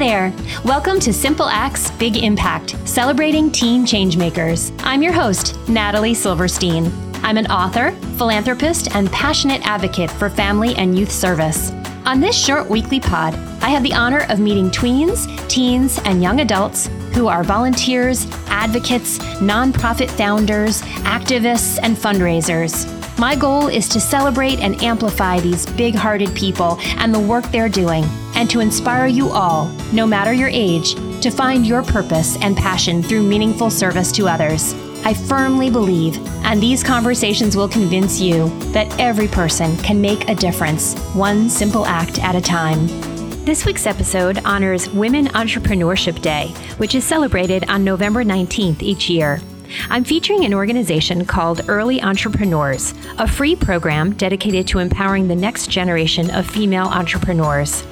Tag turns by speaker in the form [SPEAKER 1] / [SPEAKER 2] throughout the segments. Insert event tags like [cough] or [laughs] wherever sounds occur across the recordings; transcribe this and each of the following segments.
[SPEAKER 1] there. Welcome to Simple Acts, Big Impact, celebrating teen changemakers. I'm your host, Natalie Silverstein. I'm an author, philanthropist, and passionate advocate for family and youth service. On this short weekly pod, I have the honor of meeting tweens, teens, and young adults who are volunteers, advocates, nonprofit founders, activists, and fundraisers. My goal is to celebrate and amplify these big hearted people and the work they're doing, and to inspire you all, no matter your age, to find your purpose and passion through meaningful service to others. I firmly believe, and these conversations will convince you, that every person can make a difference, one simple act at a time. This week's episode honors Women Entrepreneurship Day, which is celebrated on November 19th each year. I'm featuring an organization called Early Entrepreneurs, a free program dedicated to empowering the next generation of female entrepreneurs.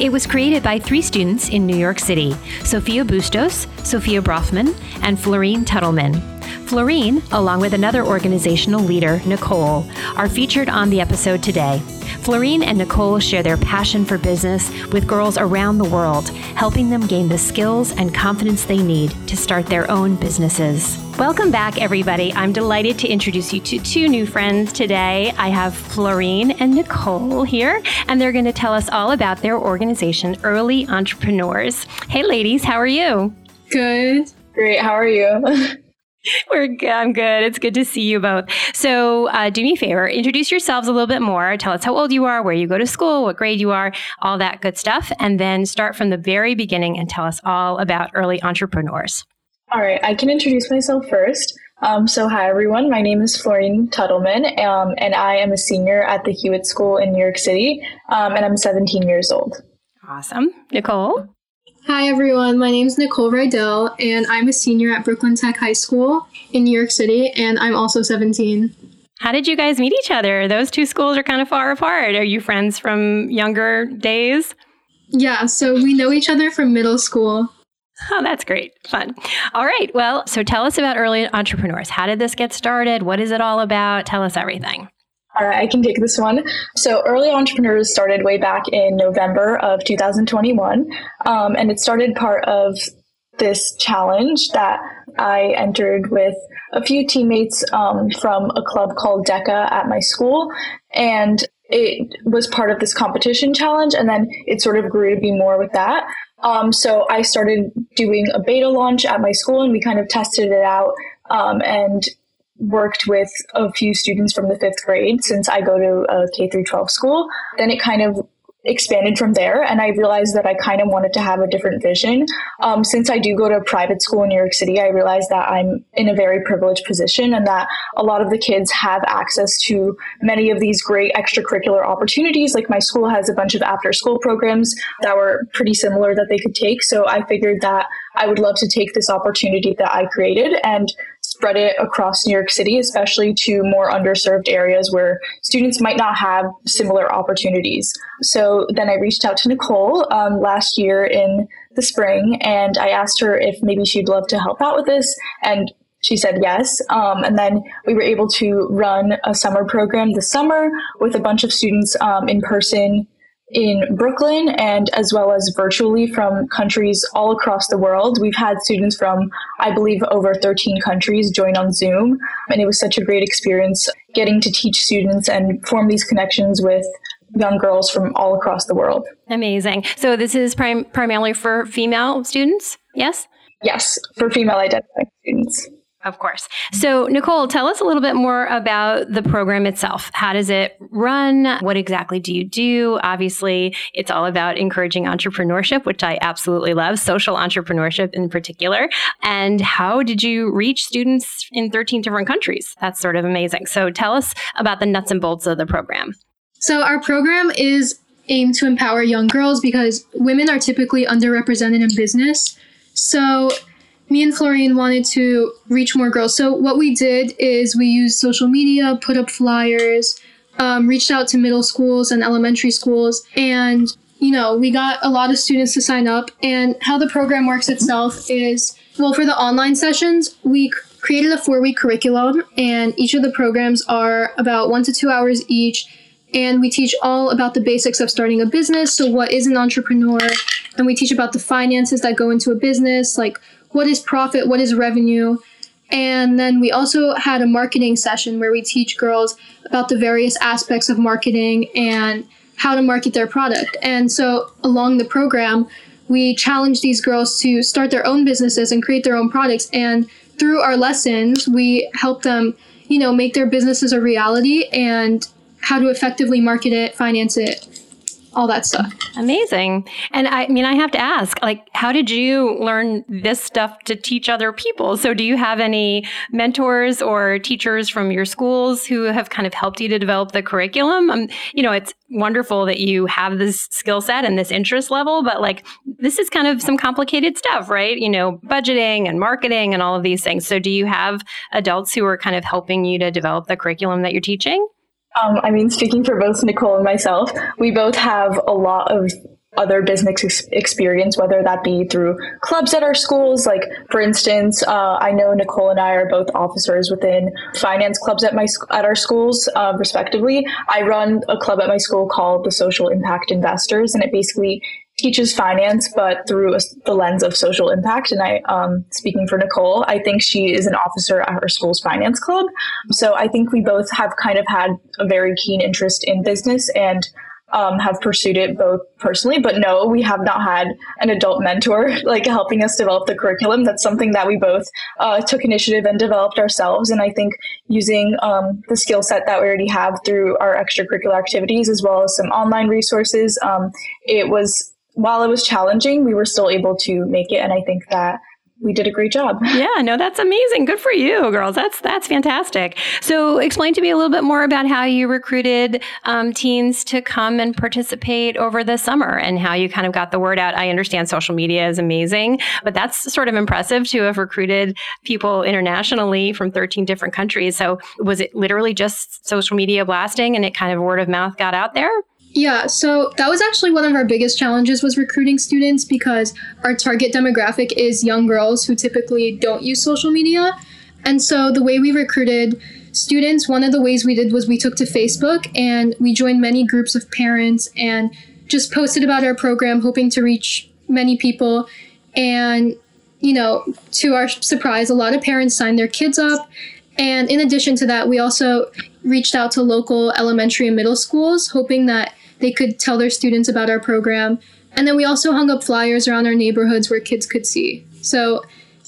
[SPEAKER 1] It was created by three students in New York City Sophia Bustos, Sofia Broughman, and Florine Tuttleman. Florine, along with another organizational leader, Nicole, are featured on the episode today. Florine and Nicole share their passion for business with girls around the world, helping them gain the skills and confidence they need to start their own businesses. Welcome back, everybody. I'm delighted to introduce you to two new friends today. I have Florine and Nicole here, and they're going to tell us all about their organization, Early Entrepreneurs. Hey, ladies, how are you?
[SPEAKER 2] Good.
[SPEAKER 3] Great. How are you? [laughs] [laughs]
[SPEAKER 1] We're good. I'm good. It's good to see you both. So, uh, do me a favor, introduce yourselves a little bit more. Tell us how old you are, where you go to school, what grade you are, all that good stuff. And then start from the very beginning and tell us all about early entrepreneurs.
[SPEAKER 3] All right. I can introduce myself first. Um, so, hi, everyone. My name is Florine Tuttleman, um, and I am a senior at the Hewitt School in New York City, um, and I'm 17 years old.
[SPEAKER 1] Awesome. Nicole?
[SPEAKER 2] Hi, everyone. My name is Nicole Rydell, and I'm a senior at Brooklyn Tech High School in New York City, and I'm also 17.
[SPEAKER 1] How did you guys meet each other? Those two schools are kind of far apart. Are you friends from younger days?
[SPEAKER 2] Yeah, so we know each other from middle school.
[SPEAKER 1] Oh, that's great. Fun. All right. Well, so tell us about early entrepreneurs. How did this get started? What is it all about? Tell us everything.
[SPEAKER 3] All right, I can take this one. So, Early Entrepreneurs started way back in November of 2021, um, and it started part of this challenge that I entered with a few teammates um, from a club called DECA at my school, and it was part of this competition challenge, and then it sort of grew to be more with that. Um, so I started doing a beta launch at my school, and we kind of tested it out. Um, and worked with a few students from the fifth grade since I go to a K through 12 school. Then it kind of expanded from there and i realized that i kind of wanted to have a different vision. Um, since i do go to a private school in new york city i realized that i'm in a very privileged position and that a lot of the kids have access to many of these great extracurricular opportunities. Like my school has a bunch of after school programs that were pretty similar that they could take. So i figured that i would love to take this opportunity that i created and spread it across New York City, especially to more underserved areas where students might not have similar opportunities. So then I reached out to Nicole um, last year in the spring and I asked her if maybe she'd love to help out with this. And she said yes. Um, and then we were able to run a summer program this summer with a bunch of students um, in person in Brooklyn and as well as virtually from countries all across the world. We've had students from, I believe, over 13 countries join on Zoom. And it was such a great experience getting to teach students and form these connections with young girls from all across the world.
[SPEAKER 1] Amazing. So this is prim- primarily for female students? Yes?
[SPEAKER 3] Yes, for female identifying students.
[SPEAKER 1] Of course. So, Nicole, tell us a little bit more about the program itself. How does it run? What exactly do you do? Obviously, it's all about encouraging entrepreneurship, which I absolutely love, social entrepreneurship in particular. And how did you reach students in 13 different countries? That's sort of amazing. So, tell us about the nuts and bolts of the program.
[SPEAKER 2] So, our program is aimed to empower young girls because women are typically underrepresented in business. So, me and Florine wanted to reach more girls. So what we did is we used social media, put up flyers, um, reached out to middle schools and elementary schools, and you know we got a lot of students to sign up. And how the program works itself is well for the online sessions we created a four week curriculum, and each of the programs are about one to two hours each. And we teach all about the basics of starting a business. So, what is an entrepreneur? and we teach about the finances that go into a business, like what is profit, what is revenue. And then we also had a marketing session where we teach girls about the various aspects of marketing and how to market their product. And so along the program, we challenge these girls to start their own businesses and create their own products. And through our lessons, we help them, you know, make their businesses a reality and how to effectively market it, finance it, all that stuff.
[SPEAKER 1] Amazing. And I mean, I have to ask, like, how did you learn this stuff to teach other people? So, do you have any mentors or teachers from your schools who have kind of helped you to develop the curriculum? Um, you know, it's wonderful that you have this skill set and this interest level, but like, this is kind of some complicated stuff, right? You know, budgeting and marketing and all of these things. So, do you have adults who are kind of helping you to develop the curriculum that you're teaching?
[SPEAKER 3] Um, I mean, speaking for both Nicole and myself, we both have a lot of other business ex- experience, whether that be through clubs at our schools. Like, for instance, uh, I know Nicole and I are both officers within finance clubs at my at our schools, uh, respectively. I run a club at my school called the Social Impact Investors, and it basically teaches finance, but through a, the lens of social impact. And I, um, speaking for Nicole, I think she is an officer at her school's finance club. So I think we both have kind of had a very keen interest in business and um, have pursued it both personally, but no, we have not had an adult mentor [laughs] like helping us develop the curriculum. That's something that we both uh, took initiative and developed ourselves. And I think using um, the skill set that we already have through our extracurricular activities as well as some online resources, um, it was while it was challenging, we were still able to make it. And I think that we did a great job. [laughs]
[SPEAKER 1] Yeah, no, that's amazing. Good for you, girls. That's that's fantastic. So, explain to me a little bit more about how you recruited um, teens to come and participate over the summer, and how you kind of got the word out. I understand social media is amazing, but that's sort of impressive to have recruited people internationally from 13 different countries. So, was it literally just social media blasting, and it kind of word of mouth got out there?
[SPEAKER 2] Yeah, so that was actually one of our biggest challenges was recruiting students because our target demographic is young girls who typically don't use social media. And so the way we recruited students, one of the ways we did was we took to Facebook and we joined many groups of parents and just posted about our program hoping to reach many people and you know, to our surprise, a lot of parents signed their kids up and in addition to that, we also reached out to local elementary and middle schools, hoping that they could tell their students about our program. And then we also hung up flyers around our neighborhoods where kids could see. So,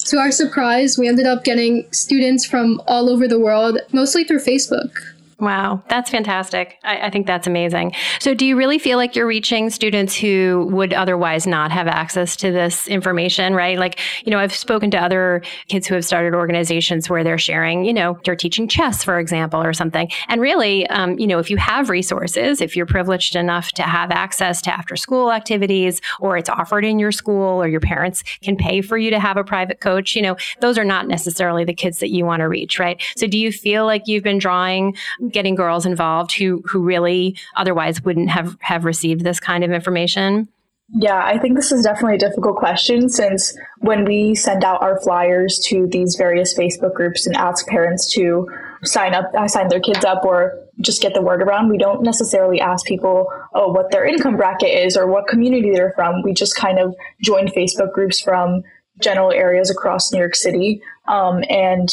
[SPEAKER 2] to our surprise, we ended up getting students from all over the world, mostly through Facebook.
[SPEAKER 1] Wow, that's fantastic. I, I, think that's amazing. So, do you really feel like you're reaching students who would otherwise not have access to this information, right? Like, you know, I've spoken to other kids who have started organizations where they're sharing, you know, they're teaching chess, for example, or something. And really, um, you know, if you have resources, if you're privileged enough to have access to after school activities, or it's offered in your school, or your parents can pay for you to have a private coach, you know, those are not necessarily the kids that you want to reach, right? So, do you feel like you've been drawing getting girls involved who who really otherwise wouldn't have have received this kind of information?
[SPEAKER 3] Yeah, I think this is definitely a difficult question since when we send out our flyers to these various Facebook groups and ask parents to sign up, uh, sign their kids up, or just get the word around, we don't necessarily ask people, oh, what their income bracket is or what community they're from. We just kind of join Facebook groups from general areas across New York City um, and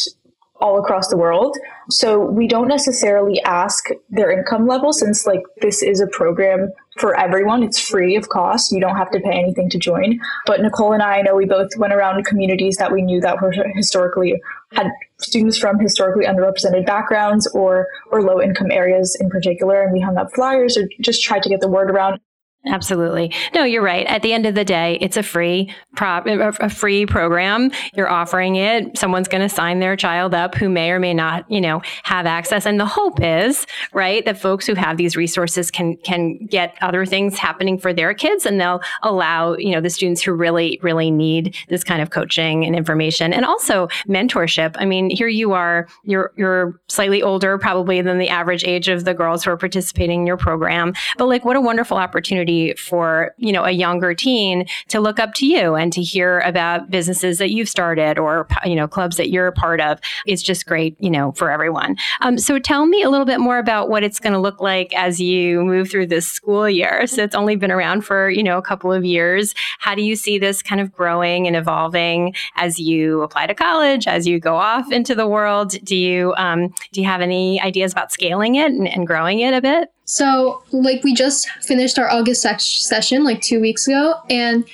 [SPEAKER 3] all across the world. So we don't necessarily ask their income level since like this is a program for everyone. It's free of cost. You don't have to pay anything to join. But Nicole and I, I know we both went around communities that we knew that were historically had students from historically underrepresented backgrounds or or low income areas in particular and we hung up flyers or just tried to get the word around
[SPEAKER 1] Absolutely. No, you're right. At the end of the day, it's a free prop, a free program. You're offering it. Someone's going to sign their child up who may or may not, you know, have access. And the hope is, right, that folks who have these resources can can get other things happening for their kids, and they'll allow, you know, the students who really really need this kind of coaching and information, and also mentorship. I mean, here you are. You're you're slightly older, probably than the average age of the girls who are participating in your program, but like, what a wonderful opportunity opportunity for, you know, a younger teen to look up to you and to hear about businesses that you've started or, you know, clubs that you're a part of. It's just great, you know, for everyone. Um, so tell me a little bit more about what it's going to look like as you move through this school year. So it's only been around for, you know, a couple of years. How do you see this kind of growing and evolving as you apply to college, as you go off into the world? Do you, um, do you have any ideas about scaling it and, and growing it a bit?
[SPEAKER 2] So, like, we just finished our August session like two weeks ago, and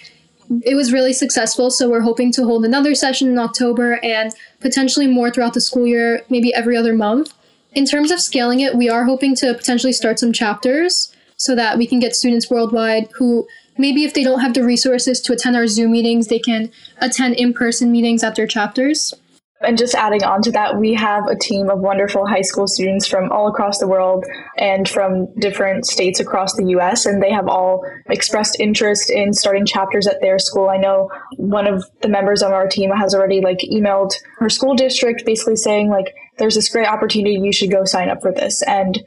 [SPEAKER 2] it was really successful. So, we're hoping to hold another session in October and potentially more throughout the school year, maybe every other month. In terms of scaling it, we are hoping to potentially start some chapters so that we can get students worldwide who maybe if they don't have the resources to attend our Zoom meetings, they can attend in person meetings at their chapters.
[SPEAKER 3] And just adding on to that, we have a team of wonderful high school students from all across the world and from different states across the US, and they have all expressed interest in starting chapters at their school. I know one of the members of our team has already like emailed her school district basically saying like there's this great opportunity, you should go sign up for this. And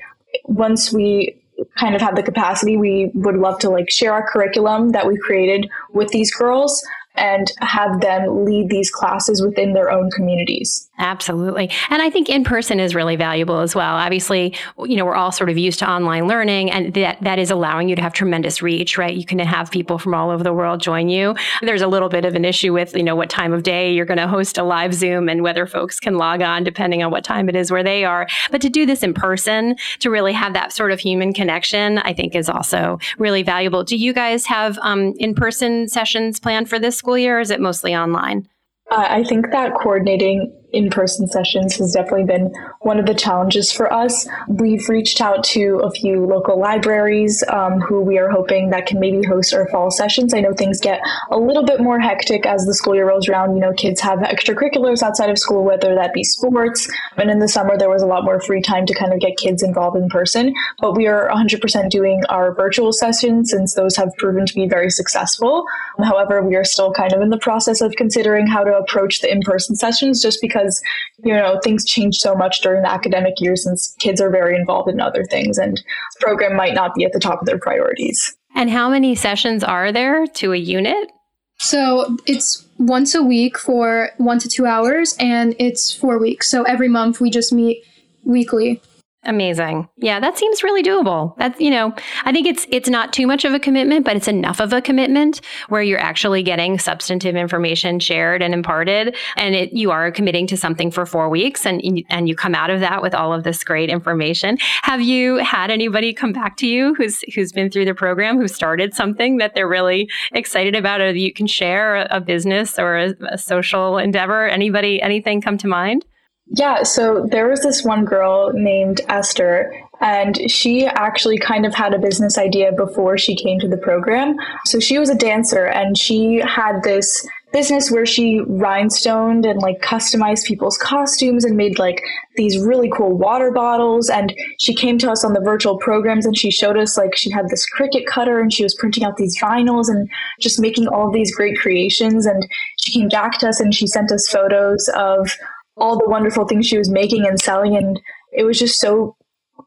[SPEAKER 3] once we kind of have the capacity, we would love to like share our curriculum that we created with these girls and have them lead these classes within their own communities.
[SPEAKER 1] Absolutely. And I think in person is really valuable as well. Obviously, you know, we're all sort of used to online learning and that, that is allowing you to have tremendous reach, right? You can have people from all over the world join you. There's a little bit of an issue with, you know, what time of day you're going to host a live Zoom and whether folks can log on depending on what time it is where they are. But to do this in person, to really have that sort of human connection, I think is also really valuable. Do you guys have um, in-person sessions planned for this school year or is it mostly online?
[SPEAKER 3] Uh, I think that coordinating in person sessions has definitely been one of the challenges for us. We've reached out to a few local libraries um, who we are hoping that can maybe host our fall sessions. I know things get a little bit more hectic as the school year rolls around. You know, kids have extracurriculars outside of school, whether that be sports. And in the summer, there was a lot more free time to kind of get kids involved in person. But we are 100% doing our virtual sessions since those have proven to be very successful. However, we are still kind of in the process of considering how to approach the in person sessions just because because you know things change so much during the academic year since kids are very involved in other things and the program might not be at the top of their priorities.
[SPEAKER 1] And how many sessions are there to a unit?
[SPEAKER 2] So it's once a week for one to two hours, and it's four weeks. So every month we just meet weekly.
[SPEAKER 1] Amazing. Yeah, that seems really doable. That's, you know, I think it's it's not too much of a commitment, but it's enough of a commitment where you're actually getting substantive information shared and imparted and it you are committing to something for 4 weeks and and you come out of that with all of this great information. Have you had anybody come back to you who's who's been through the program who started something that they're really excited about or that you can share a business or a, a social endeavor? Anybody anything come to mind?
[SPEAKER 3] Yeah, so there was this one girl named Esther, and she actually kind of had a business idea before she came to the program. So she was a dancer, and she had this business where she rhinestoned and like customized people's costumes and made like these really cool water bottles and she came to us on the virtual programs and she showed us like she had this Cricut cutter and she was printing out these vinyls and just making all these great creations and she came back to us and she sent us photos of all the wonderful things she was making and selling and it was just so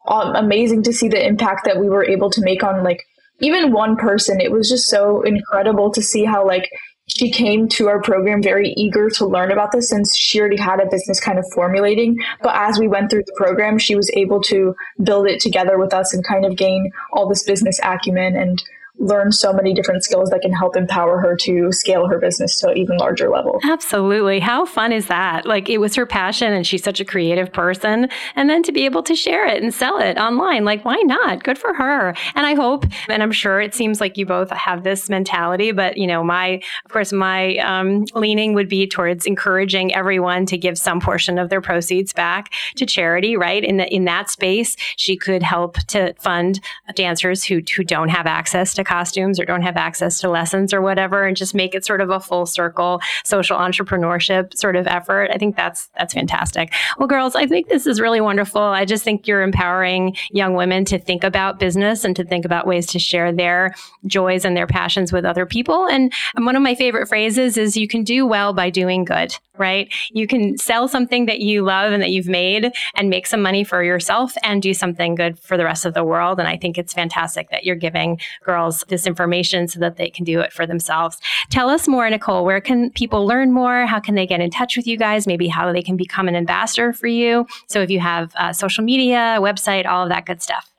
[SPEAKER 3] amazing to see the impact that we were able to make on like even one person. It was just so incredible to see how like she came to our program very eager to learn about this since she already had a business kind of formulating. But as we went through the program she was able to build it together with us and kind of gain all this business acumen and learn so many different skills that can help empower her to scale her business to an even larger level.
[SPEAKER 1] Absolutely. How fun is that? Like it was her passion and she's such a creative person. And then to be able to share it and sell it online, like why not? Good for her. And I hope, and I'm sure it seems like you both have this mentality, but you know, my, of course, my um, leaning would be towards encouraging everyone to give some portion of their proceeds back to charity, right? In the, in that space, she could help to fund dancers who, who don't have access to costumes or don't have access to lessons or whatever and just make it sort of a full circle social entrepreneurship sort of effort. I think that's that's fantastic. Well, girls, I think this is really wonderful. I just think you're empowering young women to think about business and to think about ways to share their joys and their passions with other people. And one of my favorite phrases is you can do well by doing good right? You can sell something that you love and that you've made and make some money for yourself and do something good for the rest of the world. And I think it's fantastic that you're giving girls girls this information so that they can do it for themselves. Tell us more, Nicole. Where can people learn more? How can they get in touch with you guys? Maybe how they can become an ambassador for you. So if you have uh, social media, website, all of that good stuff.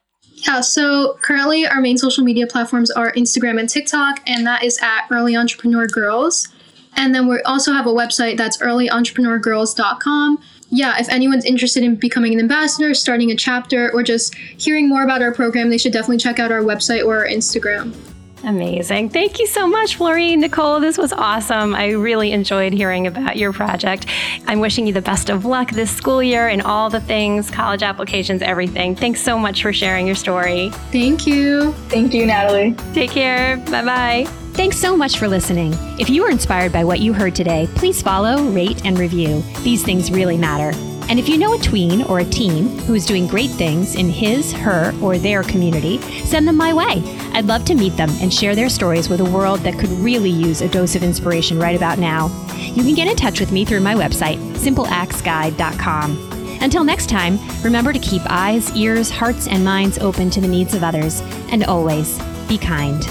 [SPEAKER 2] Yeah, so currently our main social media platforms are Instagram and TikTok, and that is at Early Entrepreneur Girls. And then we also have a website that's earlyentrepreneur.girls.com. Yeah, if anyone's interested in becoming an ambassador, starting a chapter, or just hearing more about our program, they should definitely check out our website or our Instagram.
[SPEAKER 1] Amazing. Thank you so much, Florine. Nicole, this was awesome. I really enjoyed hearing about your project. I'm wishing you the best of luck this school year and all the things, college applications, everything. Thanks so much for sharing your story.
[SPEAKER 2] Thank you.
[SPEAKER 3] Thank you, Natalie.
[SPEAKER 1] Take care. Bye bye.
[SPEAKER 4] Thanks so much for listening. If you were inspired by what you heard today, please follow, rate, and review. These things really matter. And if you know a tween or a teen who is doing great things in his, her, or their community, send them my way. I'd love to meet them and share their stories with a world that could really use a dose of inspiration right about now. You can get in touch with me through my website, simpleactsguide.com. Until next time, remember to keep eyes, ears, hearts, and minds open to the needs of others, and always be kind.